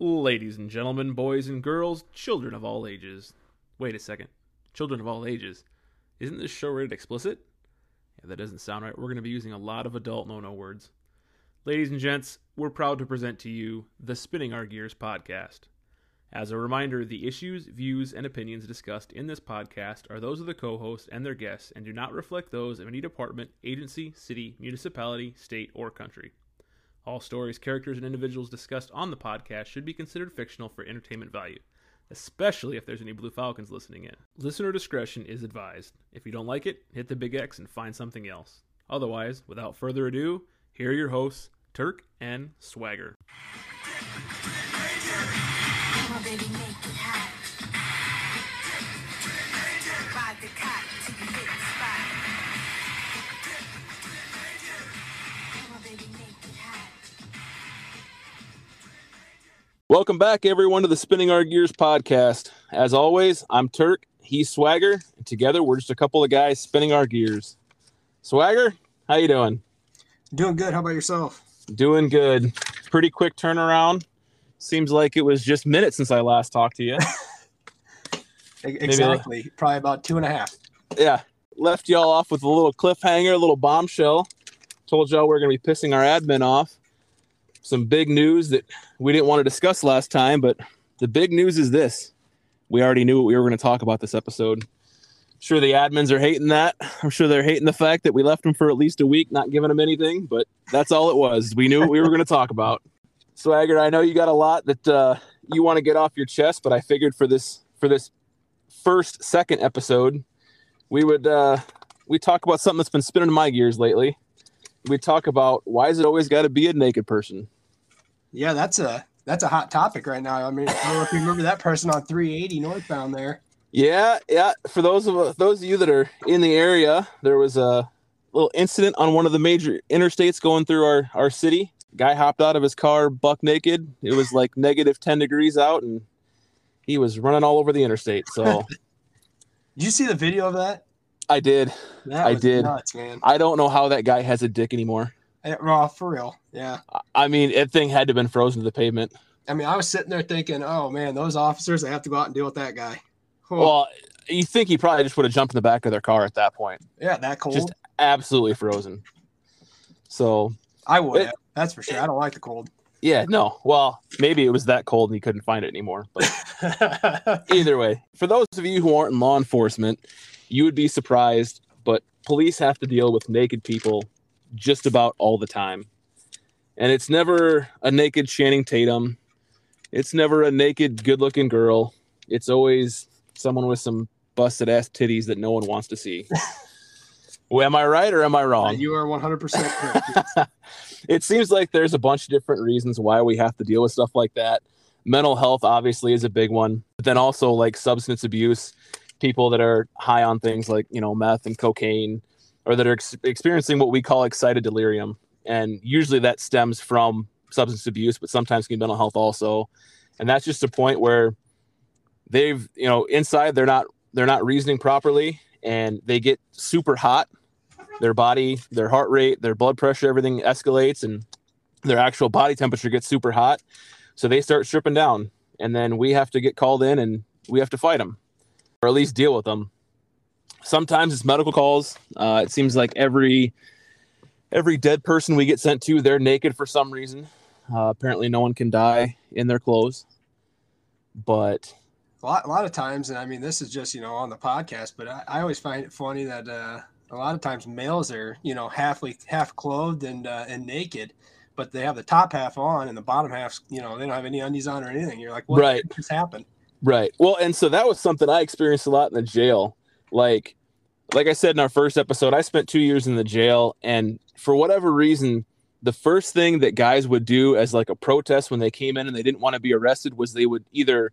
Ladies and gentlemen, boys and girls, children of all ages. Wait a second. Children of all ages. Isn't this show rated explicit? Yeah, that doesn't sound right. We're going to be using a lot of adult no no words. Ladies and gents, we're proud to present to you the Spinning Our Gears podcast. As a reminder, the issues, views, and opinions discussed in this podcast are those of the co host and their guests and do not reflect those of any department, agency, city, municipality, state, or country. All stories, characters, and individuals discussed on the podcast should be considered fictional for entertainment value, especially if there's any Blue Falcons listening in. Listener discretion is advised. If you don't like it, hit the big X and find something else. Otherwise, without further ado, here are your hosts, Turk and Swagger. Welcome back, everyone, to the Spinning Our Gears podcast. As always, I'm Turk, he's Swagger, and together we're just a couple of guys spinning our gears. Swagger, how you doing? Doing good. How about yourself? Doing good. Pretty quick turnaround. Seems like it was just minutes since I last talked to you. Exactly. Probably about two and a half. yeah, left y'all off with a little cliffhanger, a little bombshell. Told y'all we are going to be pissing our admin off. Some big news that we didn't want to discuss last time, but the big news is this. We already knew what we were going to talk about this episode. I'm Sure, the admins are hating that. I'm sure they're hating the fact that we left them for at least a week, not giving them anything, but that's all it was. We knew what we were going to talk about. Swagger, I know you got a lot that uh, you want to get off your chest, but I figured for this for this first second episode, we would uh we talk about something that's been spinning my gears lately. We talk about why is it always got to be a naked person? Yeah, that's a that's a hot topic right now. I mean, I don't know if you remember that person on 380 northbound there. Yeah, yeah. For those of those of you that are in the area, there was a little incident on one of the major interstates going through our our city. Guy hopped out of his car buck naked. It was like negative 10 degrees out and he was running all over the interstate. So Did you see the video of that? I did. That I did. Nuts, man. I don't know how that guy has a dick anymore. Raw for real. Yeah. I mean, that thing had to have been frozen to the pavement. I mean, I was sitting there thinking, oh man, those officers, they have to go out and deal with that guy. Well, you think he probably just would have jumped in the back of their car at that point. yeah, that cold. Just absolutely frozen. So, I would. It, that's for sure. I don't like the cold. yeah, no. Well, maybe it was that cold and he couldn't find it anymore. But either way, for those of you who aren't in law enforcement, you would be surprised, but police have to deal with naked people just about all the time. And it's never a naked Channing Tatum. It's never a naked, good looking girl. It's always someone with some busted ass titties that no one wants to see. well, am I right or am I wrong? you are 100% correct. it seems like there's a bunch of different reasons why we have to deal with stuff like that. Mental health obviously is a big one, but then also like substance abuse, people that are high on things like, you know, meth and cocaine or that are ex- experiencing what we call excited delirium. And usually that stems from substance abuse, but sometimes can be mental health also. And that's just a point where they've, you know, inside they're not they're not reasoning properly and they get super hot their body, their heart rate, their blood pressure, everything escalates and their actual body temperature gets super hot. So they start stripping down. And then we have to get called in and we have to fight them or at least deal with them. Sometimes it's medical calls. Uh, it seems like every every dead person we get sent to, they're naked for some reason. Uh, apparently, no one can die in their clothes. But a lot, a lot of times, and I mean, this is just you know on the podcast, but I, I always find it funny that uh, a lot of times males are you know halfly half clothed and uh, and naked, but they have the top half on and the bottom half, you know, they don't have any undies on or anything. You're like, what Right. just happened? Right. Well, and so that was something I experienced a lot in the jail. Like, like I said in our first episode, I spent two years in the jail, and for whatever reason, the first thing that guys would do as like a protest when they came in and they didn't want to be arrested was they would either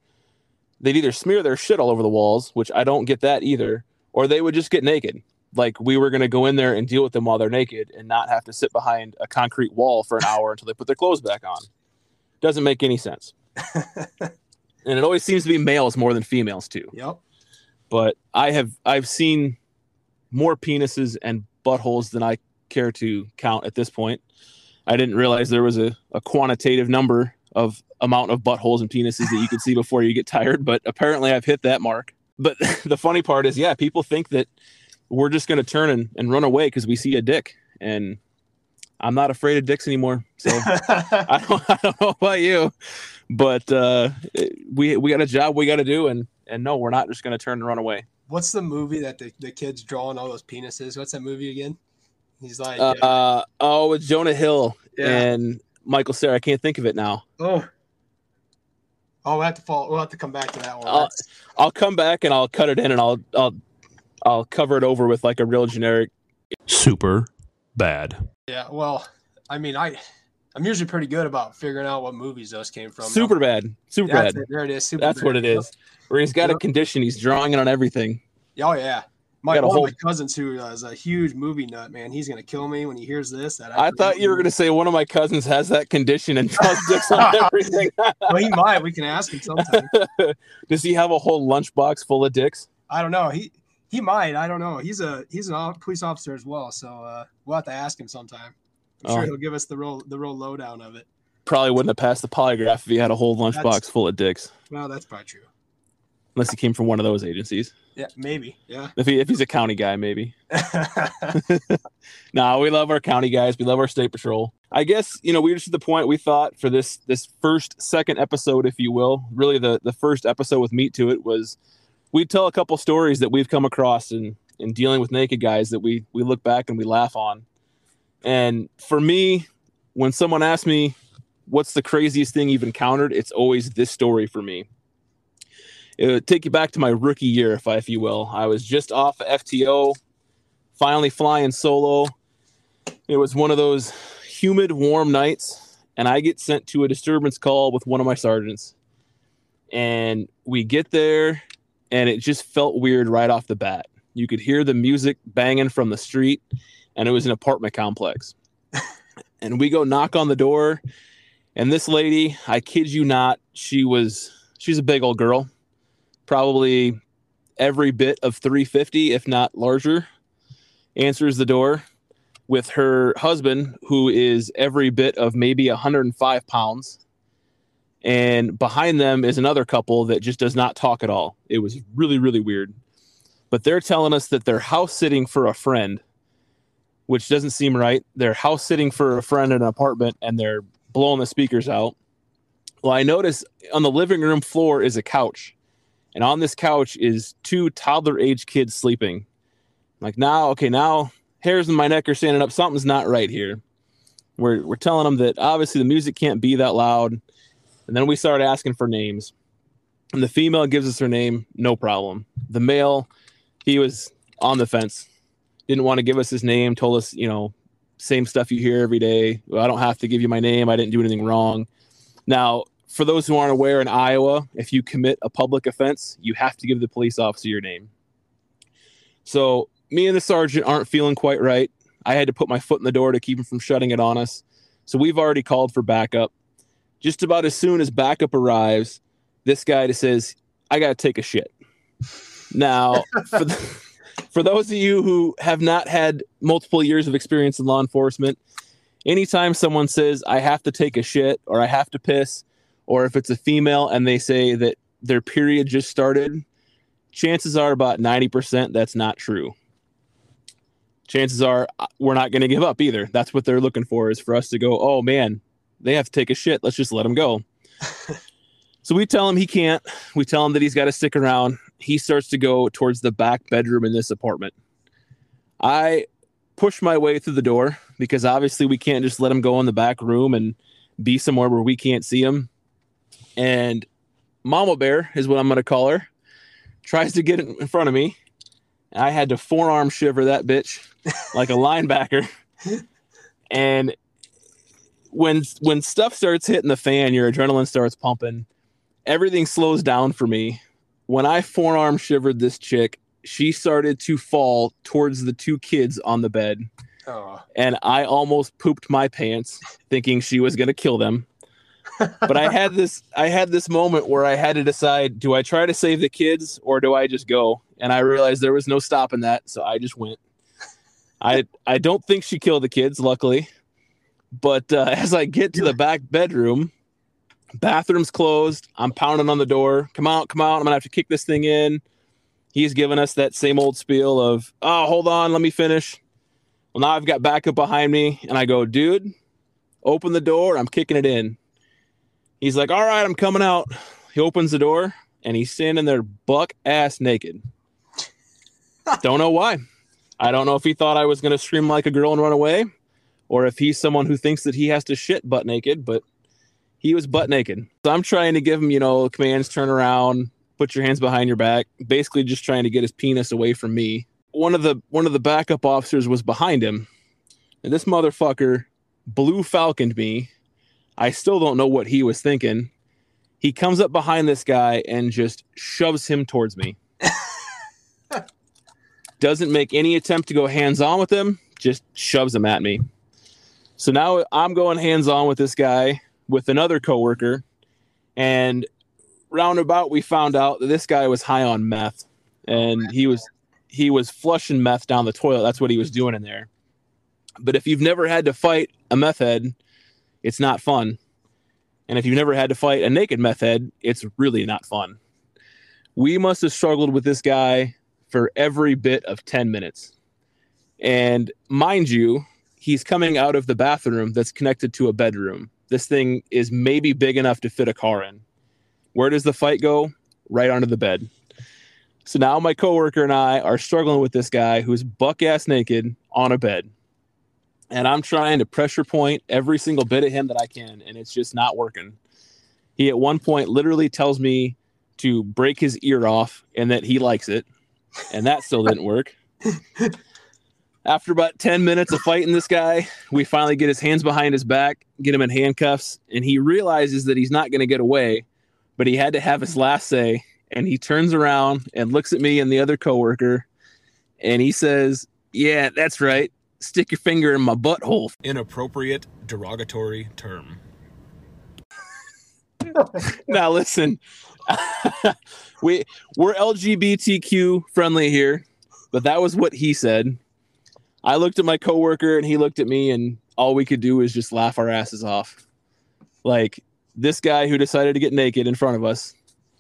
they'd either smear their shit all over the walls, which I don't get that either, or they would just get naked. Like we were going to go in there and deal with them while they're naked and not have to sit behind a concrete wall for an hour until they put their clothes back on. Doesn't make any sense. and it always seems to be males more than females too. Yep. But I have I've seen more penises and buttholes than I care to count at this point. I didn't realize there was a, a quantitative number of amount of buttholes and penises that you could see before you get tired, but apparently I've hit that mark. But the funny part is, yeah, people think that we're just going to turn and, and run away because we see a dick. And I'm not afraid of dicks anymore. So I don't, I don't know about you, but uh, we we got a job we got to do, and and no, we're not just going to turn and run away. What's the movie that the, the kid's drawing all those penises? What's that movie again? He's like, Uh, uh, uh, oh, it's Jonah Hill Yeah. and Michael Cera. I can't think of it now. oh, oh, we'll have to fall. We'll have to come back to that one. That's- I'll come back and I'll cut it in, and I'll I'll I'll cover it over with like a real generic. Super bad. yeah, well, I mean, I, I'm usually pretty good about figuring out what movies those came from. Super bad, super bad. it. There it is. Super That's what it is. Where he's got a condition, he's drawing it on everything. Oh yeah. My, a one whole- of my cousins who uh, a huge movie nut, man. He's gonna kill me when he hears this. That I thought you were going to say one of my cousins has that condition and draws dicks on everything. Well, he might. We can ask him sometime. Does he have a whole lunchbox full of dicks? I don't know. He he might. I don't know. He's a he's an off- police officer as well, so uh, we'll have to ask him sometime. I'm sure Oh. he'll give us the real the real lowdown of it. Probably wouldn't have passed the polygraph if he had a whole lunchbox That's- full of dicks, Well, that's probably true. unless he came from one of those agencies. Yeah, maybe. Yeah. If he if he's a county guy, maybe. No, we love our county guys. We love our state patrol. I guess you know we reached the point we thought for this this first second episode, if you will, really the the first episode with meat to it was we'd tell a couple stories that we've come across in in dealing with naked guys that we we look back and we laugh on. And for me, when someone asks me what's the craziest thing you've encountered, it's always this story for me. It would take you back to my rookie year, if I, if you will. I was just off of FTO, finally flying solo. It was one of those humid, warm nights, and I get sent to a disturbance call with one of my sergeants. And we get there, and it just felt weird right off the bat. You could hear the music banging from the street, and it was an apartment complex. and we go knock on the door, and this lady, I kid you not, she was she's a big old girl, probably every bit of 350, if not larger answers the door with her husband, who is every bit of maybe 105 pounds. And behind them is another couple that just does not talk at all. It was really, really weird. But they're telling us that they're house sitting for a friend, which doesn't seem right. They're house sitting for a friend in an apartment and they're blowing the speakers out. Well, I notice on the living room floor is a couch. And on this couch is two toddler age kids sleeping. Like now, okay, now hairs in my neck are standing up. Something's not right here. We're we're telling them that obviously the music can't be that loud, and then we start asking for names. And the female gives us her name, no problem. The male, he was on the fence, didn't want to give us his name. Told us, you know, same stuff you hear every day. Well, I don't have to give you my name. I didn't do anything wrong. Now, for those who aren't aware, in Iowa, if you commit a public offense, you have to give the police officer your name. So me and the sergeant aren't feeling quite right. I had to put my foot in the door to keep him from shutting it on us. So we've already called for backup. Just about as soon as backup arrives, this guy just says, I got to take a shit. Now, for, the, for those of you who have not had multiple years of experience in law enforcement, anytime someone says, I have to take a shit or I have to piss, or if it's a female and they say that their period just started, chances are about 90% that's not true. Chances are uh, we're not going to give up either. That's what they're looking for is for us to go oh man they have to take a shit. Let's just let them go. So we tell him he can't. We tell him that he's got to stick around he starts to go towards the back bedroom in this apartment i push my way through the door because obviously we can't just let him go in the back room and be somewhere where we can't see him and mama bear is what i'm going to call her tries to get in front of me I had to forearm shiver that bitch like a linebacker. And when when stuff starts hitting the fan, your adrenaline starts pumping. Everything slows down for me. When I forearm shivered this chick, she started to fall towards the two kids on the bed, Oh, and I almost pooped my pants, thinking she was gonna kill them. but I had this I had this moment where I had to decide do I try to save the kids or do I just go? And I realized there was no stopping that, so I just went. I I don't think she killed the kids, luckily. But uh, as I get to the back bedroom, Bathroom's closed. I'm pounding on the door. Come out, come out. I'm gonna have to kick this thing in. He's giving us that same old spiel of, oh, hold on, let me finish. Well, now I've got backup behind me, and I go, dude, open the door. I'm kicking it in. He's like, all right, I'm coming out. He opens the door, and he's standing there buck ass naked. don't know why. I don't know if he thought I was gonna scream like a girl and run away, or if he's someone who thinks that he has to shit butt naked, but he was butt naked. So I'm trying to give him, you know, commands, turn around, put your hands behind your back, basically just trying to get his penis away from me. One of the one of the backup officers was behind him. And this motherfucker blue falconed me. I still don't know what he was thinking. He comes up behind this guy and just shoves him towards me. Doesn't make any attempt to go hands on with him, just shoves him at me. So now I'm going hands on with this guy with another coworker, and roundabout we found out that this guy was high on meth, and oh, he was he was flushing meth down the toilet. That's what he was doing in there. But if you've never had to fight a meth head, it's not fun. And if you've never had to fight a naked meth head, it's really not fun. We must have struggled with this guy for every bit of 10 minutes. And mind you, he's coming out of the bathroom that's connected to a bedroom. This thing is maybe big enough to fit a car in. Where does the fight go? Right onto the bed. So now my coworker and I are struggling with this guy who's buck ass naked on a bed. And I'm trying to pressure point every single bit of him that I can, and it's just not working. He at one point literally tells me to break his ear off and that he likes it. And that still didn't work. After about 10 minutes of fighting this guy, we finally get his hands behind his back, get him in handcuffs, and he realizes that he's not going to get away, but he had to have his last say. And he turns around and looks at me and the other coworker, and he says, Yeah, that's right. Stick your finger in my butthole. Inappropriate derogatory term. now listen, we we're LGBTQ friendly here, but that was what he said. I looked at my coworker and he looked at me, and all we could do was just laugh our asses off. Like this guy who decided to get naked in front of us,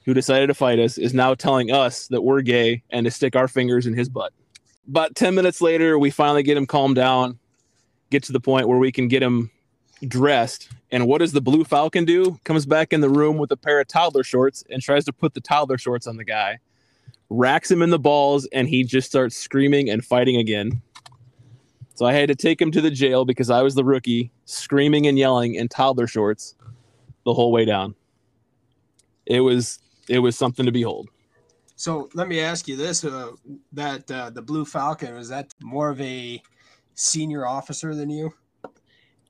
who decided to fight us, is now telling us that we're gay and to stick our fingers in his butt. About 10 minutes later, we finally get him calmed down, get to the point where we can get him dressed. And what does the Blue Falcon do? Comes back in the room with a pair of toddler shorts and tries to put the toddler shorts on the guy, racks him in the balls, and he just starts screaming and fighting again. So I had to take him to the jail because I was the rookie, screaming and yelling in toddler shorts the whole way down. It was it was something to behold. So let me ask you this: uh, that uh, the Blue Falcon was that more of a senior officer than you?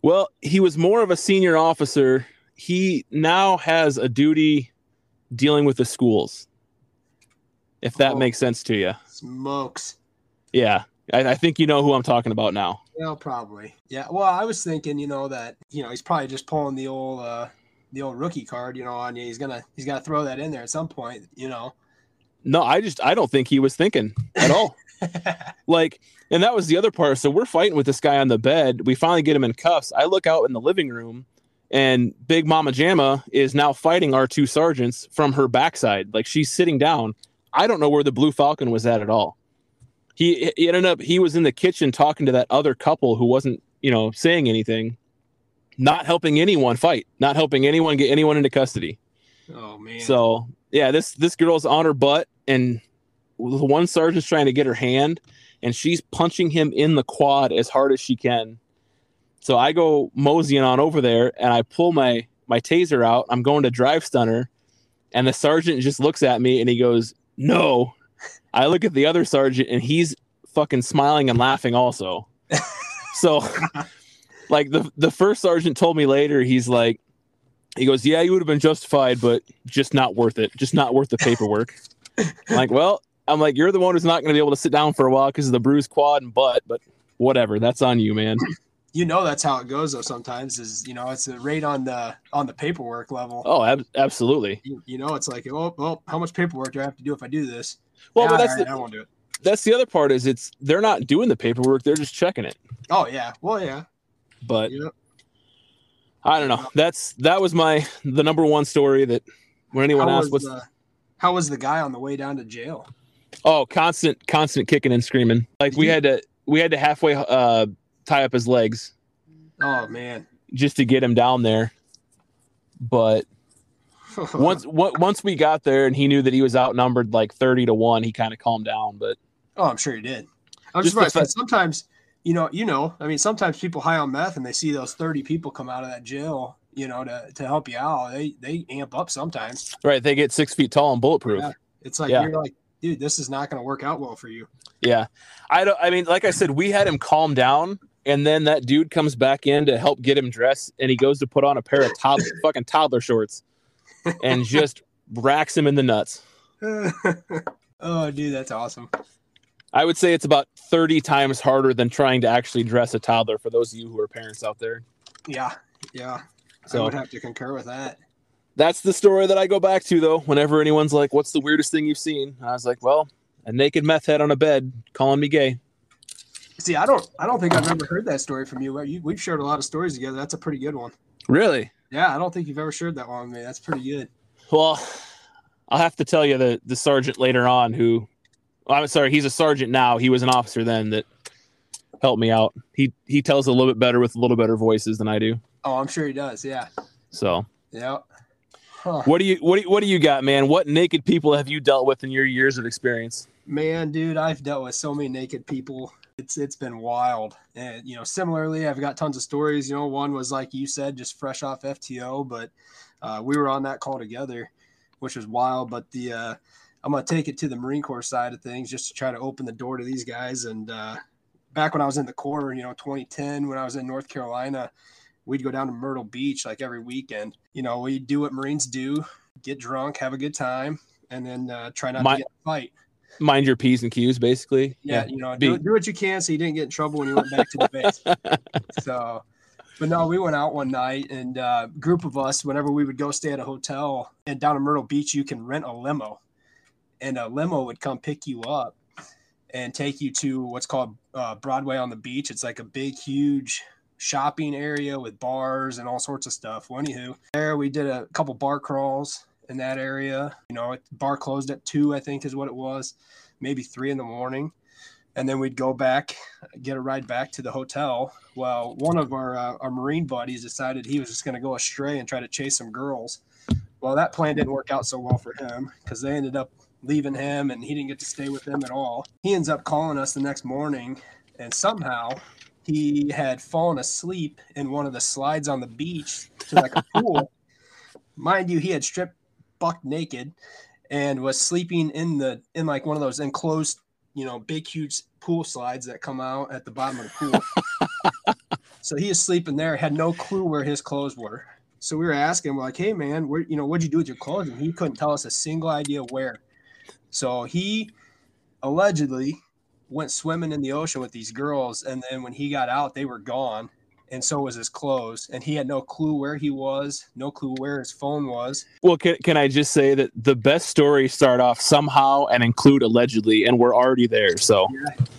Well, he was more of a senior officer. He now has a duty dealing with the schools. If that Oh. makes sense to you. Smokes. Yeah. I, I think you know who I'm talking about now. Well, probably. Yeah. Well, I was thinking, you know, that you know he's probably just pulling the old uh the old rookie card, you know, on you. He's gonna he's got to throw that in there at some point, you know. No, I just I don't think he was thinking at all. like and that was the other part so we're fighting with this guy on the bed we finally get him in cuffs i look out in the living room and big mama jamma is now fighting our two sergeants from her backside like she's sitting down i don't know where the blue falcon was at at all he, he ended up he was in the kitchen talking to that other couple who wasn't you know saying anything not helping anyone fight not helping anyone get anyone into custody oh man. so yeah, this this girl's on her butt, and the one sergeant's trying to get her hand, and she's punching him in the quad as hard as she can. So I go moseying on over there, and I pull my my taser out. I'm going to drive stunner, and the sergeant just looks at me and he goes, "No." I look at the other sergeant, and he's fucking smiling and laughing also. so, like the the first sergeant told me later, he's like, he goes, "Yeah, you would have been justified, but just not worth it. Just not worth the paperwork." I'm like, well, I'm like, you're the one who's not going to be able to sit down for a while because of the bruised quad and butt, but whatever. That's on you, man. you know that's how it goes though. Sometimes is you know it's a rate on the on the paperwork level. Oh, ab- absolutely. You, you know it's like oh well, how much paperwork do I have to do if I do this? Well, Yeah, but that's right, the, I won't do it. that's the other part is it's they're not doing the paperwork; they're just checking it. Oh yeah. Well yeah. But Yep. I don't know. That's that was my the number one story that when anyone How asks was, what's uh, how was the guy on the way down to jail? oh constant constant kicking and screaming like we had to we had to halfway uh tie up his legs Oh man. just to get him down there. But once on- once we got there and he knew that he was outnumbered like thirty to one, he kind of calmed down. But Oh, I'm sure he did. I'm Just surprised. 'cause Sometimes, you know, you know, I mean, sometimes people high on meth and they see those 30 people come out of that jail, you know, to, to help you out. They they amp up sometimes. right, they get six feet tall and bulletproof. Yeah. It's like Yeah. you're like, dude, this is not going to work out well for you. Yeah. I don't I mean, like I said, we had him calm down and then that dude comes back in to help get him dressed and he goes to put on a pair of toddler fucking toddler shorts and just racks him in the nuts. oh, dude, that's awesome. I would say it's about 30 times harder than trying to actually dress a toddler for those of you who are parents out there. Yeah, yeah. So, I would have to concur with that. that's the story that I go back to though. Whenever anyone's like, "What's the weirdest thing you've seen?" I was like, "Well, a naked meth head on a bed calling me gay." See, I don't, I don't think I've ever heard that story from you. you we've shared a lot of stories together. That's a pretty good one. Really? Yeah, I don't think you've ever shared that one with me. That's pretty good. Well, I'll have to tell you the the sergeant later on who I'm sorry, he's a sergeant now. He was an officer then that helped me out. He he tells a little bit better with a little better voices than I do. Oh, I'm sure he does. Yeah, So, yeah. Huh. what do you what do you, what do you got, man? What naked people have you dealt with in your years of experience? Man, dude, I've dealt with so many naked people. It's it's been wild. And you know, similarly, I've got tons of stories. You know, one was like you said, just fresh off FTO, but uh, we were on that call together, which was wild. But the uh, I'm gonna take it to the Marine Corps side of things just to try to open the door to these guys. And uh, back when I was in the Corps, you know, 2010, when I was in North Carolina, we'd go down to Myrtle Beach like every weekend. You know, we do what Marines do: get drunk, have a good time, and then uh, try not My- to get in a fight Mind your p's and q's, basically. yeah, you know, do, do what you can so you didn't get in trouble when you went back to the base. so, but no, we went out one night and uh, group of us, whenever we would go stay at a hotel and down in Myrtle Beach, you can rent a limo, and a limo would come pick you up and take you to what's called uh, Broadway on the beach. It's like a big, huge shopping area with bars and all sorts of stuff. Well, anywho, there we did a couple bar crawls in that area. You know, bar closed at two, I think, is what it was, maybe three in the morning and then we'd go back, get a ride back to the hotel. Well, one of our uh, our Marine buddies decided he was just going to go astray and try to chase some girls. Well, that plan didn't work out so well for him because they ended up leaving him, and he didn't get to stay with them at all. He ends up calling us the next morning, and somehow he had fallen asleep in one of the slides on the beach to like a pool. Mind you, he had stripped buck naked and was sleeping in the in like one of those enclosed you know, big, huge pool slides that come out at the bottom of the pool. so he is sleeping there, had no clue where his clothes were. So we were asking, we're like, hey man, where you know, what'd you do with your clothes? And he couldn't tell us a single idea where. So he allegedly went swimming in the ocean with these girls, and then when he got out, they were gone, and so was his clothes. And he had no clue where he was, no clue where his phone was. Well, can, can I just say that the best stories start off somehow and include allegedly, and we're already there. So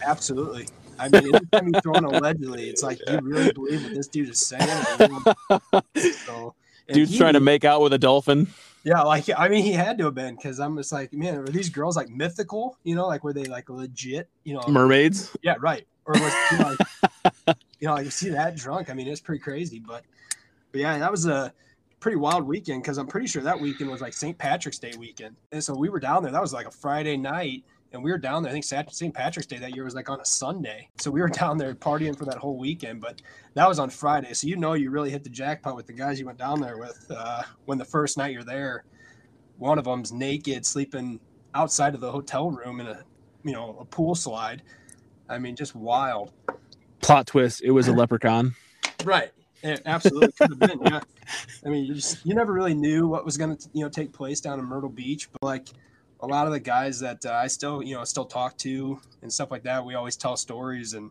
Absolutely. I mean, anytime you throw in allegedly, it's like you really believe what this dude is saying. So, dude's he- trying to make out with a dolphin. Yeah, like I mean, he had to have been because I'm just like, man, are these girls like mythical? You know, like were they like legit? You know, Mermaids. yeah, right. Or was like, you know, you see that drunk? I mean, it's pretty crazy. But, but yeah, that was a pretty wild weekend because I'm pretty sure that weekend was like St. Patrick's Day weekend, and so we were down there. That was like a Friday night, and we were down there. I think St. Patrick's Day that year was like on a Sunday, so we were down there partying for that whole weekend. But that was on Friday, so you know you really hit the jackpot with the guys you went down there with. Uh, when the first night you're there, one of them's naked, sleeping outside of the hotel room in a you know a pool slide. I mean, just wild. Plot twist: It was a leprechaun. Right. It absolutely could have been. Yeah. I mean, you just you never really knew what was going to you know take place down in Myrtle Beach, but like a lot of the guys that uh, I still you know still talk to and stuff like that, we always tell stories, and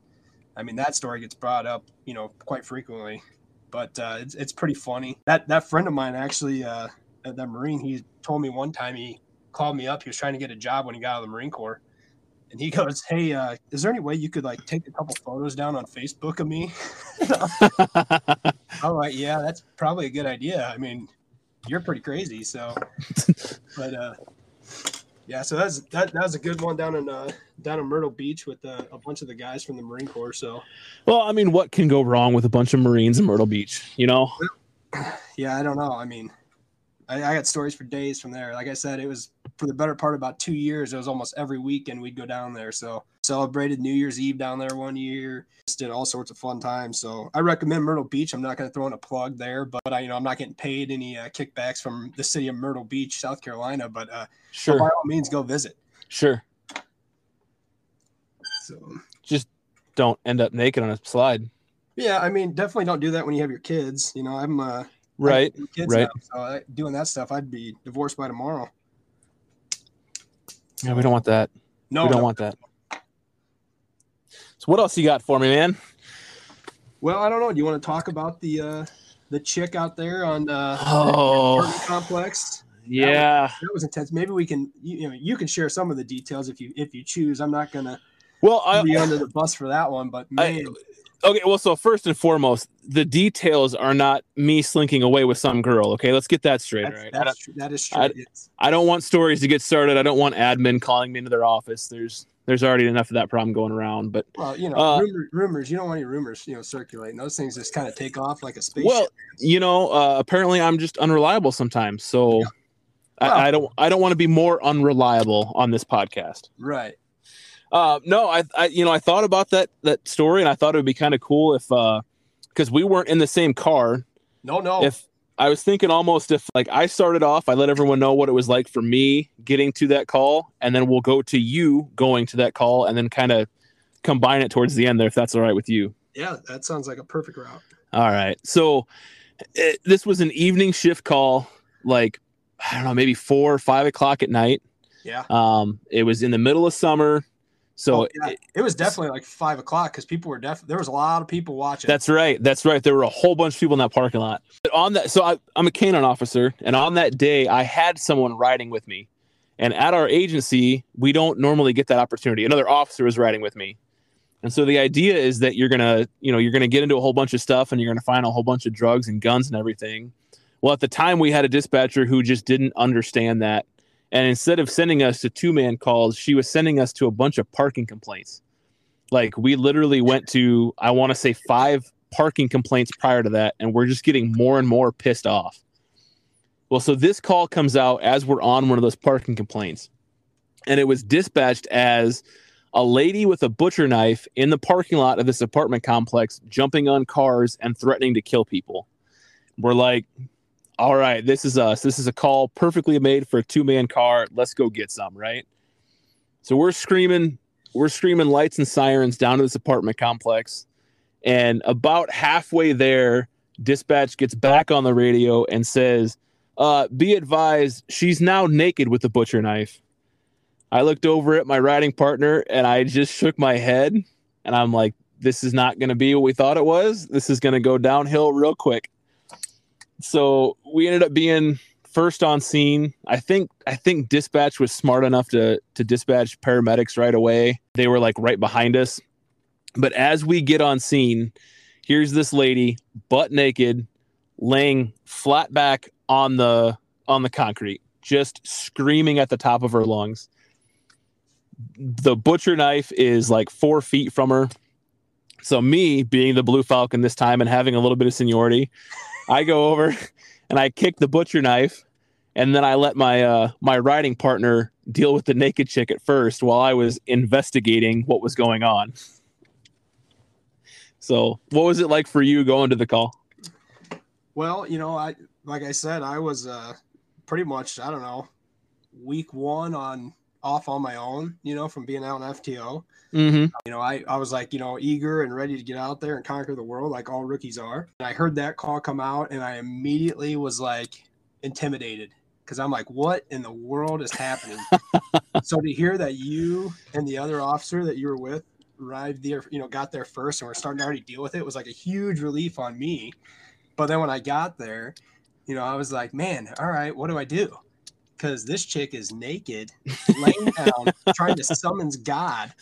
I mean that story gets brought up you know quite frequently. But uh, it's it's pretty funny. That that friend of mine actually, uh, that Marine, he told me one time he called me up. He was trying to get a job when he got out of the Marine Corps, and he goes, "Hey, uh, is there any way you could like take a couple photos down on Facebook of me?" I'm like, "Yeah, that's probably a good idea. I mean, you're pretty crazy, so." but uh, yeah, so that's that. That was a good one down in uh, down in Myrtle Beach with uh, a bunch of the guys from the Marine Corps. So well, I mean, what can go wrong with a bunch of Marines in Myrtle Beach? You know? yeah, I don't know. I mean, I, I got stories for days from there. Like I said, it was for the better part of about two years. It was almost every weekend we'd go down there. So celebrated New Year's Eve down there one year. Just did all sorts of fun times. So I recommend Myrtle Beach. I'm not going to throw in a plug there, but I, you know, I'm not getting paid any uh, kickbacks from the city of Myrtle Beach, South Carolina. But uh, Sure, by all means, go visit. sure. So Just don't end up naked on a slide. yeah, I mean, definitely don't do that when you have your kids. You know, I'm uh, Right. right. now, so doing that stuff, I'd be divorced by tomorrow. Yeah, we don't want that. No, we don't no. want that. So what else you got for me, man? Well, I don't know. Do you want to talk about the uh, the chick out there on uh, Oh, complex? yeah. That was intense. Maybe we can you, you know you can share some of the details if you if you choose. I'm not gonna Well, I'll be under the bus for that one, but I- man, okay. Well, so first and foremost, the details are not me slinking away with some girl. Okay, let's get that straight. that's, right. That's true. That is true. I- It's- I don't want stories to get started. I don't want admin calling me into their office. There's there's already enough of that problem going around. But well, you know, Uh, rumor, rumors. You don't want any rumors, you know, circulating. Those things just kind of take off like a spaceship. well, you know, uh, apparently I'm just unreliable sometimes. So Well- I, I don't I don't want to be more unreliable on this podcast. right. Uh, no, I, I, you know, I thought about that that story, and I thought it would be kind of cool if, uh, because we weren't in the same car. No, no. If I was thinking almost if like I started off, I let everyone know what it was like for me getting to that call, and then we'll go to you going to that call, and then kind of combine it towards the end there, if that's all right with you. yeah, that sounds like a perfect route. All right. So it, this was an evening shift call, like I don't know, maybe four or five o'clock at night. Yeah. Um, it was in the middle of summer, so Oh, yeah. It was definitely like five o'clock because people were definitely there was a lot of people watching. That's right. That's right. There were a whole bunch of people in that parking lot. But on that, so I, I'm a canine officer, and on that day, I had someone riding with me. And at our agency, we don't normally get that opportunity. Another officer was riding with me. And so the idea is that you're gonna, you know, you're gonna get into a whole bunch of stuff, and you're gonna find a whole bunch of drugs and guns and everything. Well, at the time, we had a dispatcher who just didn't understand that, and instead of sending us to two man calls, she was sending us to a bunch of parking complaints. Like we literally went to, I want to say five parking complaints prior to that, and we're just getting more and more pissed off. Well, so this call comes out as we're on one of those parking complaints, and it was dispatched as a lady with a butcher knife in the parking lot of this apartment complex, jumping on cars and threatening to kill people. We're like, all right, this is us. This is a call perfectly made for a two man car. Let's go get some, right? So we're screaming, we're screaming lights and sirens down to this apartment complex. And about halfway there, dispatch gets back on the radio and says, uh, be advised, she's now naked with the butcher knife. I looked over at my riding partner and I just shook my head and I'm like, this is not going to be what we thought it was. This is going to go downhill real quick. So we ended up being first on scene. I think I think dispatch was smart enough to to dispatch paramedics right away. They were like right behind us. But as we get on scene, here's this lady butt naked laying flat back on the on the concrete, just screaming at the top of her lungs. The butcher knife is like four feet from her. So me being the blue falcon this time and having a little bit of seniority, I go over and I kick the butcher knife, and then I let my uh, my riding partner deal with the naked chick at first while I was investigating what was going on. So, what was it like for you going to the call? Well, you know, I like I said, I was uh pretty much I don't know week one on off on my own. You know, from being out in FTO. Mm-hmm. You know, I I was like you know eager and ready to get out there and conquer the world like all rookies are. And I heard that call come out, and I immediately was like intimidated because I'm like, what in the world is happening? so to hear that you and the other officer that you were with arrived there, you know, got there first and we're starting to already deal with it was like a huge relief on me. But then when I got there, you know, I was like, man, all right, what do I do? Because this chick is naked, laying down, trying to summons God,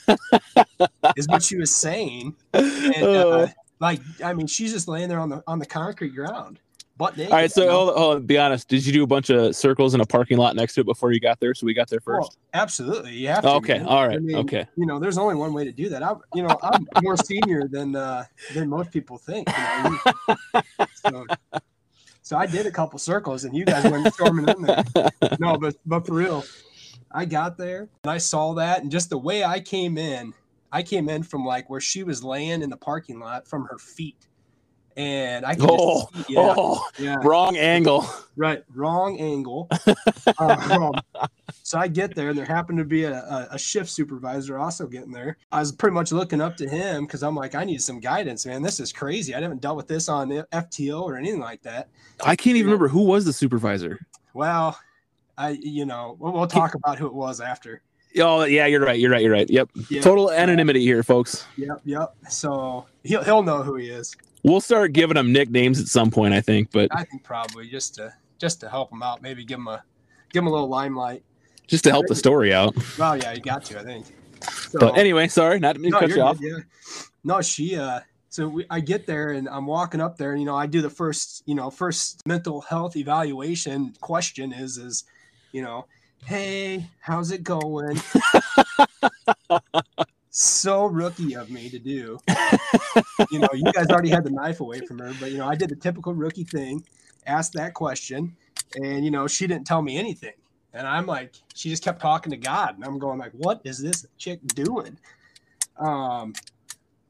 is what she was saying. And uh, Uh, like, I mean, she's just laying there on the on the concrete ground, butt naked. all right, so hold, hold on, be honest. Did you do a bunch of circles in a parking lot next to it before you got there? So we got there Well, first. absolutely, you have to. okay, man. all I mean, okay. You know, there's only one way to do that. I, you know, I'm more senior than uh, than most people think. You know, so, so I did a couple circles, and you guys went storming in there. No, but but for real, I got there and I saw that, and just the way I came in, I came in from like where she was laying in the parking lot from her feet, and I could Oh, just see, yeah, Oh, yeah, wrong angle. right, wrong angle. um, so I get there, and there happened to be a, a, shift supervisor also getting there. I was pretty much looking up to him because I'm like, I need some guidance, man. This is crazy. I haven't dealt with this on FTO or anything like that. I can't even remember who was the supervisor. Well, I, you know, we'll, we'll talk about who it was after. Oh, yeah, you're right. You're right. You're right. Yep. Yeah. Total anonymity here, folks. Yep, yep. So he'll he'll know who he is. We'll start giving them nicknames at some point, I think, but I think probably just to just to help them out, maybe give them a give them a little limelight. just to help the story out. Well, yeah, you got to, I think. So, But anyway, sorry, not to no, cut you off. good, yeah. No, she uh so we, I get there and I'm walking up there and you know I do the first you know first mental health evaluation question is is you know hey how's it going so rookie of me to do. You know you guys already had the knife away from her but you know I did the typical rookie thing asked that question and you know she didn't tell me anything. And I'm like she just kept talking to God and I'm going like what is this chick doing? Um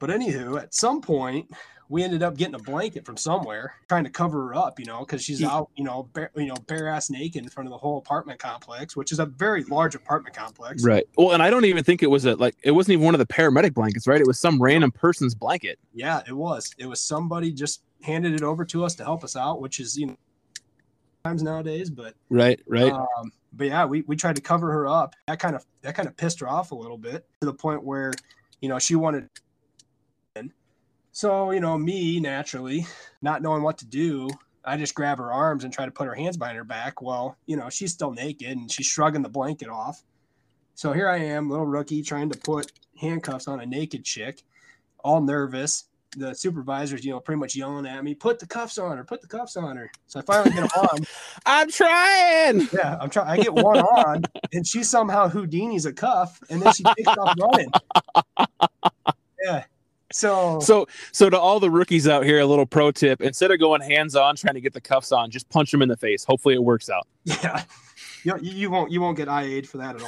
but anywho, at some point, we ended up getting a blanket from somewhere, trying to cover her up, you know, because she's Yeah. out, you know, bare, you know, bare ass naked in front of the whole apartment complex, which is a very large apartment complex. Right. Well, and I don't even think it was a like it wasn't even one of the paramedic blankets, right? It was some random person's blanket. Yeah, it was. It was somebody just handed it over to us to help us out, which is you know times nowadays. But Right. Right. um, but yeah, we we tried to cover her up. That kind of that kind of pissed her off a little bit to the point where you know she wanted. So you know me naturally not knowing what to do. I just grab her arms and try to put her hands behind her back. Well, you know, she's still naked and she's shrugging the blanket off. So here I am, little rookie, trying to put handcuffs on a naked chick, all nervous. The supervisor's, you know, pretty much yelling at me, put the cuffs on her, put the cuffs on her. So I finally get them on. I'm trying. Yeah, I'm trying. I get one on, and she somehow Houdini's a cuff, and then she takes off running. Yeah. So, So so to all the rookies out here, a little pro tip: instead of going hands on trying to get the cuffs on, just punch them in the face. Hopefully, it works out. yeah, you, you won't you won't get IA'd for that at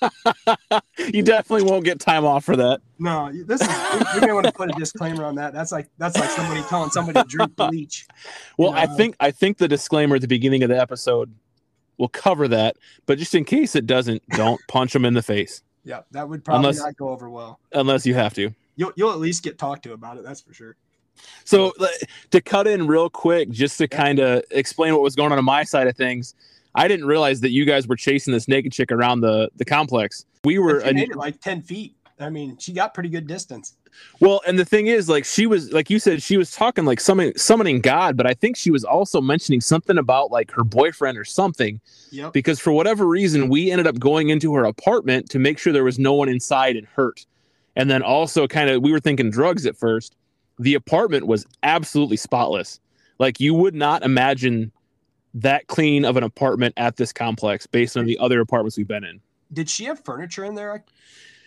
all. You definitely won't get time off for that. no this is you may want to put a disclaimer on that. That's like that's like somebody telling somebody to drink bleach. Well, I know? think I think the disclaimer at the beginning of the episode will cover that, but just in case it doesn't, don't punch them in the face Yeah, that would probably Unless- not go over well. unless you have to. You'll you'll at least get talked to about it. That's for sure. So to cut in real quick, just to kind of explain what was going on on my side of things, I didn't realize that you guys were chasing this naked chick around the the complex. We were it like ten feet. I mean, she got pretty good distance. well, and the thing is, like she was, like you said, she was talking like summoning summoning God, but I think she was also mentioning something about like her boyfriend or something. Yep. because for whatever reason we ended up going into her apartment to make sure there was no one inside and hurt and then also kind of we were thinking drugs at first. The apartment was absolutely spotless. Like you would not imagine that clean of an apartment at this complex based on the other apartments we've been in. Did she have furniture in there?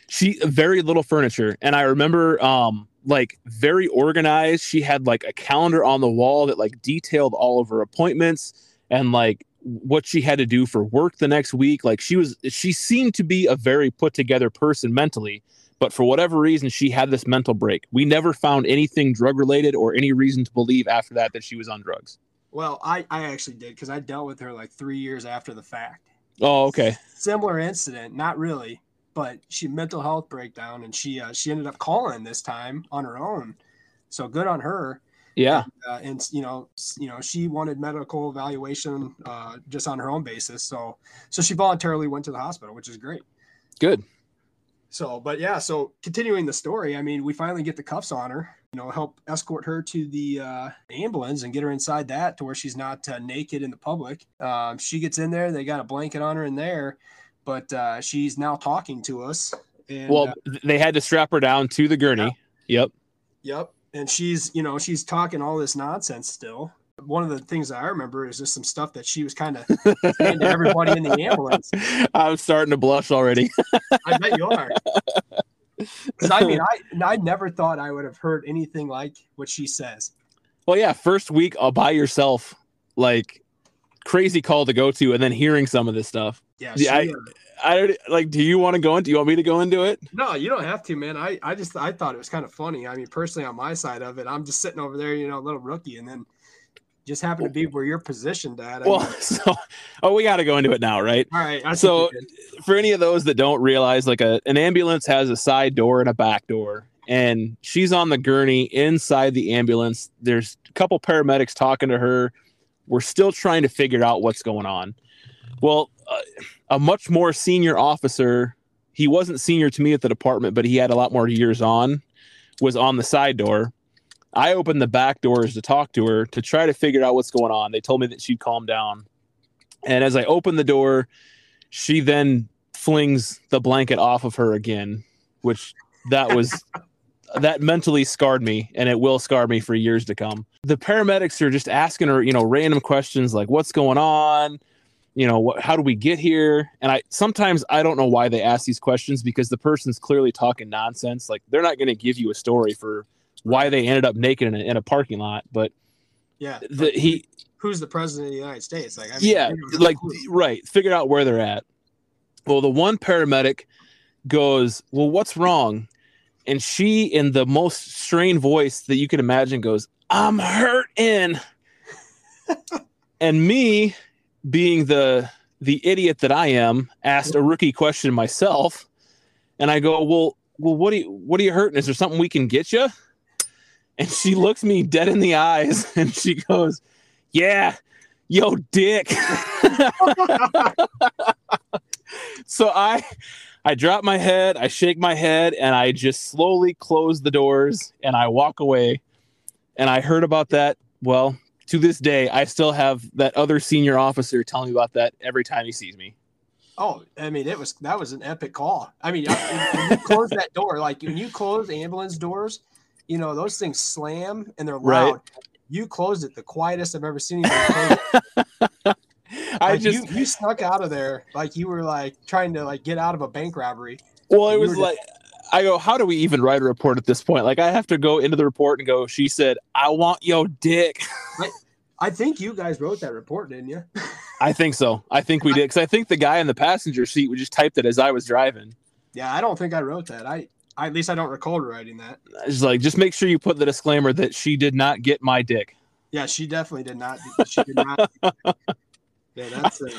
she very little furniture. And i remember um like very organized. She had like a calendar on the wall that like detailed all of her appointments and like what she had to do for work the next week. Like she was she seemed to be a very put together person mentally but for whatever reason she had this mental break we never found anything drug related or any reason to believe after that that she was on drugs Well, I I actually did because I dealt with her like three years after the fact. oh okay Similar incident, not really, but she mental health breakdown, and she uh, she ended up calling this time on her own. So good on her. yeah Uh, and you know, you know, she wanted medical evaluation uh, just on her own basis. So so she voluntarily went to the hospital, which is great. good So, but yeah, so continuing the story, I mean, we finally get the cuffs on her, you know, help escort her to the uh, ambulance and get her inside that to where she's not uh, naked in the public. Um, she gets in there, they got a blanket on her in there, but uh, she's now talking to us. And, well, uh, they had to strap her down to the gurney. Yep. Yep. And she's, you know, she's talking all this nonsense still. One of the things that I remember is just some stuff that she was kind of saying to everybody in the ambulance. I'm starting to blush already. I bet you are. 'Cause I mean, I I never thought I would have heard anything like what she says. Well, yeah, first week all by yourself, like crazy call to go to, and then hearing some of this stuff. Yeah. She, I- uh, I don't like. Do you want to go in? Do you want me to go into it? no, you don't have to, man. I I just I thought it was kind of funny. I mean, personally, on my side of it, I'm just sitting over there, you know, a little rookie, and then just happened to be where you're positioned at. I Well, mean, so oh, we got to go into it now, right? all right. I so- For any of those that don't realize, like a an ambulance has a side door and a back door, and she's on the gurney inside the ambulance. There's a couple paramedics talking to her. We're still trying to figure out what's going on. Well, uh, a much more senior officer, he wasn't senior to me at the department, but he had a lot more years on, was on the side door. I opened the back doors to talk to her to try to figure out what's going on. They told me that she'd calm down. And as I opened the door, she then flings the blanket off of her again, which that was that mentally scarred me and it will scar me for years to come. The paramedics are just asking her, you know, random questions like what's going on? You know, what how do we get here? And I sometimes I don't know why they ask these questions because the person's clearly talking nonsense. Like they're not going to give you a story for why they ended up naked in a, in a parking lot, but yeah. the, he who's the president of the United States? Like, I mean, yeah like right. Figure out where they're at. Well the one paramedic goes well what's wrong? And she in the most strained voice that you can imagine goes i'm hurting. And me being the the idiot that i am asked a rookie question myself. And i go well well what do you what are you hurting? Is there something we can get you and she looks me dead in the eyes and she goes yeah yo dick. So i i drop my head i shake my head and i just slowly close the doors and i walk away. And i heard about that well to this day i still have that other senior officer telling me about that every time he sees me. Oh, I mean, it was that was an epic call. I mean, when you close that door, like when you close ambulance doors, you know those things slam and they're Right. loud. You closed it the quietest I've ever seen anybody close i Like, just you, you snuck out of there like you were like trying to like get out of a bank robbery. well it was like i go how do we even write a report at this point like i have to go into the report and go she said i want yo dick I think you guys wrote that report, didn't you? I think so. I think we did because I think the guy in the passenger seat would just typed it as I was driving. Yeah, I don't think I wrote that. I, I at least I don't recall writing that. It's like just make sure you put the disclaimer that she did not get my dick. Yeah, she definitely did not. She did not. yeah, that's uh,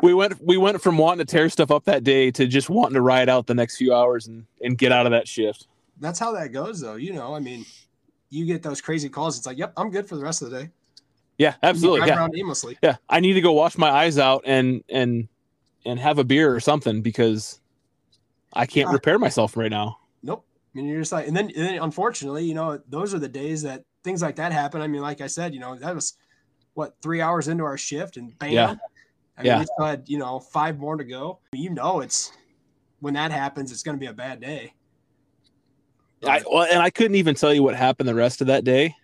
We went we went from wanting to tear stuff up that day to just wanting to ride out the next few hours and and get out of that shift. that's how that goes, though. You know, I mean, you get those crazy calls. It's like, yep, I'm good for the rest of the day. Yeah, absolutely. Yeah, aimlessly. yeah. I need to go wash my eyes out and and and have a beer or something because I can't Yeah. repair myself right now. Nope. I mean, you're just like, and then, and then unfortunately, you know, those are the days that things like that happen. I mean, like I said, you know, that was what three hours into our shift, and bam. Yeah. I mean, Yeah. we still had you know five more to go. You know, it's when that happens, it's going to be a bad day. I well, and I couldn't even tell you what happened the rest of that day.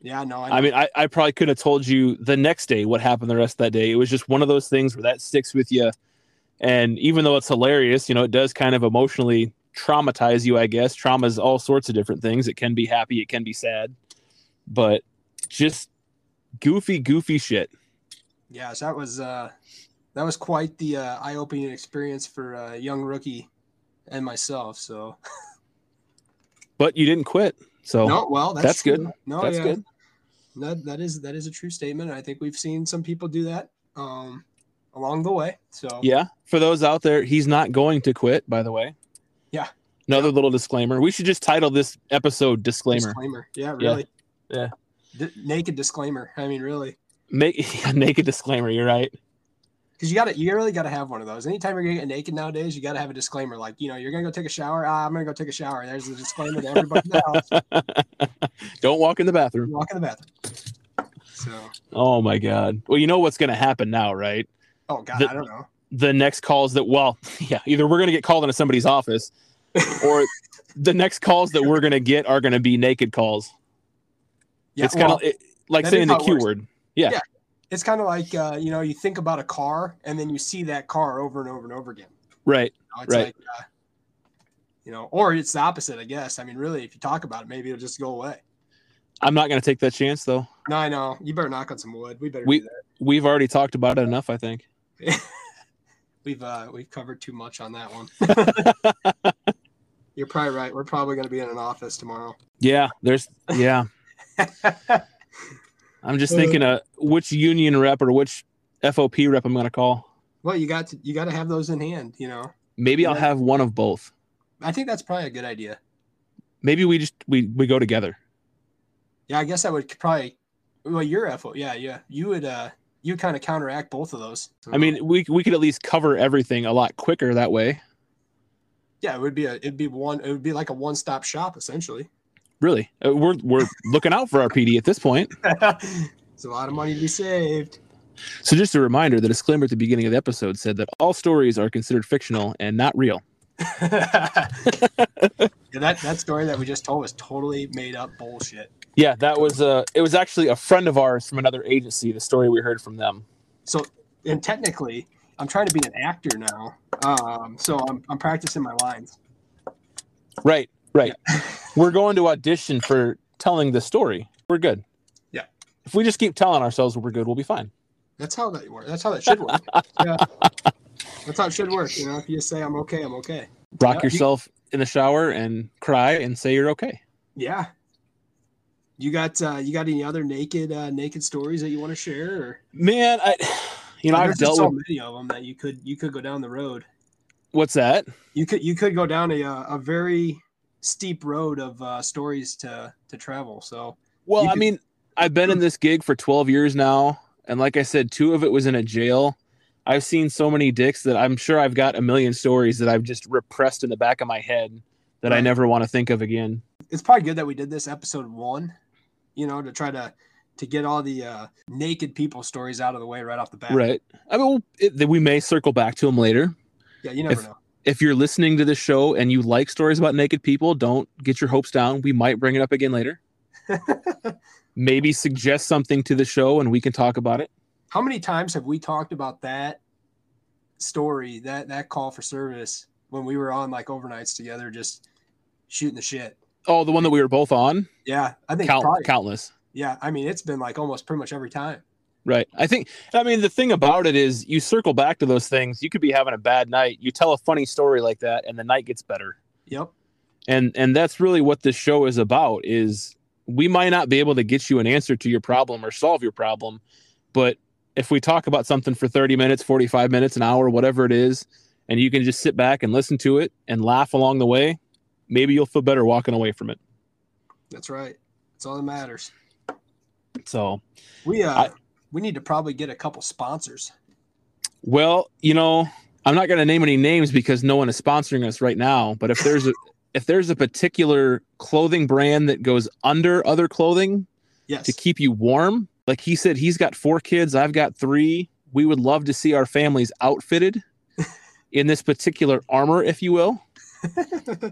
yeah, no, I, I mean, I, I probably could have told you the next day what happened the rest of that day. It was just one of those things where that sticks with you. And even though it's hilarious, you know, it does kind of emotionally traumatize you, I guess. Trauma is all sorts of different things. It can be happy, it can be sad, but just goofy, goofy shit. yes, that was uh, that was quite the uh, eye-opening experience for a young rookie and myself. So But you didn't quit. So no, well, that's, that's good. No, that's yeah. good. That that is that is a true statement. I think we've seen some people do that um, along the way. So Yeah. For those out there, he's not going to quit, by the way. Yeah. Another little disclaimer. We should just title this episode Disclaimer. disclaimer. Yeah, Yeah. really. Yeah. D- naked disclaimer. I mean, really. Make naked disclaimer, you're right. Because you got to, you really got to have one of those. Anytime you're gonna get naked nowadays, you got to have a disclaimer, like you know, you're gonna go take a shower. Ah, I'm gonna go take a shower. There's a disclaimer to everybody in the house. Don't walk in the bathroom. Walk in the bathroom. So, Oh my god. Well, you know what's going to happen now, right? Oh god, The- I don't know. The next calls that well, yeah, either we're going to get called into somebody's office or the next calls that we're going to get are going to be naked calls. Yeah, it's kind well, of it, like saying the Q works. word. it's kind of like uh, you know, you think about a car and then you see that car over and over and over again. Right. You know, it's Right. like, uh, you know, or it's the opposite, I guess. I mean, really, if you talk about it, maybe it'll just go away. I'm not going to take that chance though. No, I know. You better knock on some wood. We better We- We've already talked about it enough, I think. we've uh, we've covered too much on that one. You're probably right. We're probably going to be in an office tomorrow. Yeah, there's yeah. I'm just thinking uh which union rep or which FOP rep I'm going to call. well, you got to you got to have those in hand. You know, Maybe I'll have one of both. I think that's probably a good idea. Maybe we just we we go together. Yeah, I guess I would probably. Well, your FO, yeah, yeah, you would uh, you kind of counteract both of those. I mean, we we could at least cover everything a lot quicker that way. yeah, it would be a it'd be one it would be like a one stop shop essentially. Really, Uh, we're we're looking out for our PD at this point. it's a lot of money to be saved. So just a reminder, the disclaimer at the beginning of the episode said that all stories are considered fictional and not real. yeah, that that story that we just told was totally made up bullshit. Yeah, that was uh it was actually a friend of ours from another agency, the story we heard from them. So, and technically, I'm trying to be an actor now. Um, so I'm I'm practicing my lines. Right, right. We're going to audition for telling the story. We're good. Yeah. If we just keep telling ourselves we're good, we'll be fine. That's how that works. That's how that should work. yeah. That's how it should work. You know, if you just say I'm okay, I'm okay. Rock Yeah, you- yourself in the shower and cry and say you're okay. Yeah. You got uh, you got any other naked uh, naked stories that you want to share? Or Man, I you know, I've dealt so with many of them that you could you could go down the road. what's that? You could you could go down a uh, a very steep road of uh, stories to to travel. So Well, I could- mean, I've been in this gig for 12 years now, and like I said, two of it was in a jail. I've seen so many dicks that I'm sure I've got a million stories that I've just repressed in the back of my head that I never want to think of again. it's probably good that we did this episode one. You know, to try to to get all the uh, naked people stories out of the way right off the bat. Right. I mean, it, we may circle back to them later. Yeah, you never If- know. If you're listening to this show and you like stories about naked people, don't get your hopes down. We might bring it up again later. Maybe suggest something to the show and we can talk about it. How many times have we talked about that story, that that call for service when we were on like overnights together, just shooting the shit? Oh, the one that we were both on? Yeah, I think Count, probably, countless. yeah. I mean, it's been like almost pretty much every time. Right. I think, I mean, the thing about it is you circle back to those things. You could be having a bad night. You tell a funny story like that and the night gets better. Yep. And, and that's really what this show is about is we might not be able to get you an answer to your problem or solve your problem. But if we talk about something for 30 minutes, 45 minutes, an hour, whatever it is, and you can just sit back and listen to it and laugh along the way, maybe you'll feel better walking away from it. That's right. That's all that matters. So, We uh I- we need to probably get a couple sponsors. Well, you know, I'm not going to name any names because no one is sponsoring us right now. But if there's a if there's a particular clothing brand that goes under other clothing Yes. to keep you warm, like he said, he's got four kids, I've got three. We would love to see our families outfitted in this particular armor, if you will.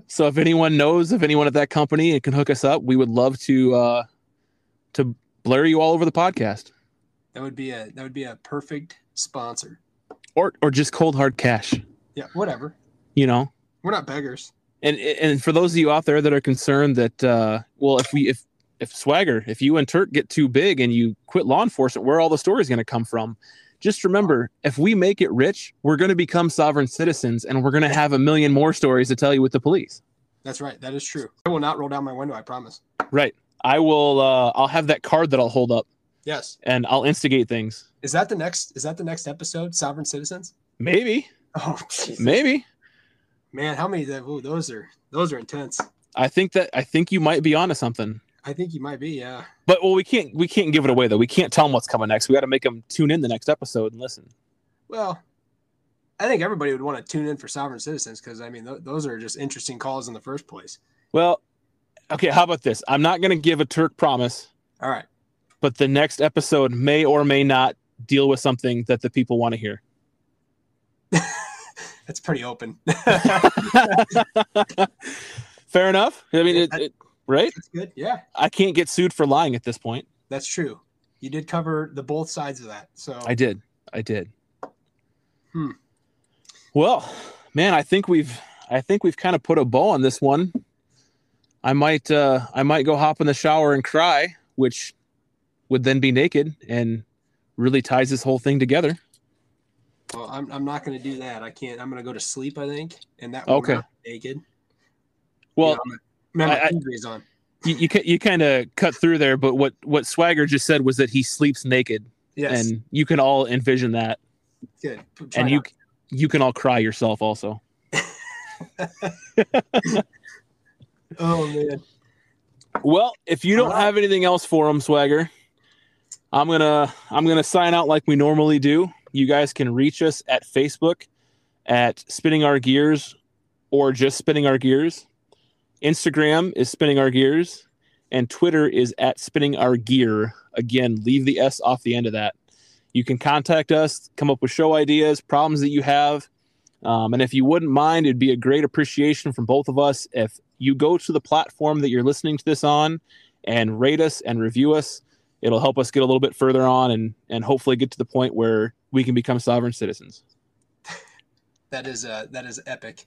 So if anyone knows of anyone at that company and can hook us up, we would love to uh, to blare you all over the podcast, that would be a that would be a perfect sponsor. or or just cold hard cash. Yeah, whatever. You know. We're not beggars. and and for those of you out there that are concerned that uh well if we if if swagger if you and turk get too big and you quit law enforcement where are all the stories going to come from just remember if we make it rich we're going to become sovereign citizens and we're going to have a million more stories to tell you with the police That's right. That is true. I will not roll down my window. I promise. right i will uh i'll have that card that i'll hold up Yes. and i'll instigate things Is that the next? Is that the next episode? Sovereign citizens. maybe Oh, Jesus. maybe man, how many? That, ooh, those are those are intense. i think that i think you might be onto something I think you might be. Yeah. but well we can't we can't give it away though we can't tell them what's coming next we got to make them tune in the next episode and listen well, I think everybody would want to tune in for sovereign citizens because I mean th- those are just interesting calls in the first place. Well, okay, how about this? I'm not going to give a Turk promise, All right. but the next episode may or may not deal with something that the people want to hear. That's pretty open. Fair enough. I mean, it, it, right? That's good. Yeah, I can't get sued for lying at this point. that's true. You did cover the both sides of that. So I did. I did. Hmm. Well, man, I think we've I think we've kind of put a bow on this one. I might uh I might go hop in the shower and cry, which would then be naked and really ties this whole thing together. well, I'm, I'm not going to do that. I can't. I'm going to go to sleep. I think, and that will Okay. naked. Well, you know, I- I- on. you you, you kind of cut through there, but what what Swagger just said was that he sleeps naked, Yes, and you can all envision that, good. And you not- you can all cry yourself also. Oh man. Well, if you don't right. have anything else for him, Swagger, I'm gonna I'm gonna sign out like we normally do. You guys can reach us at Facebook at Spinning Our Gears or just Spinning Our Gears. Instagram is Spinning Our Gears, and Twitter is at Spinning Our Gear. Again, leave the S off the end of that. You can contact us, come up with show ideas, problems that you have. Um, and if you wouldn't mind, it'd be a great appreciation from both of us if you go to the platform that you're listening to this on and rate us and review us. It'll help us get a little bit further on and and hopefully get to the point where we can become sovereign citizens. That is uh that is epic. Is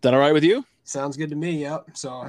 that all right with you? Sounds good to me. Yep. So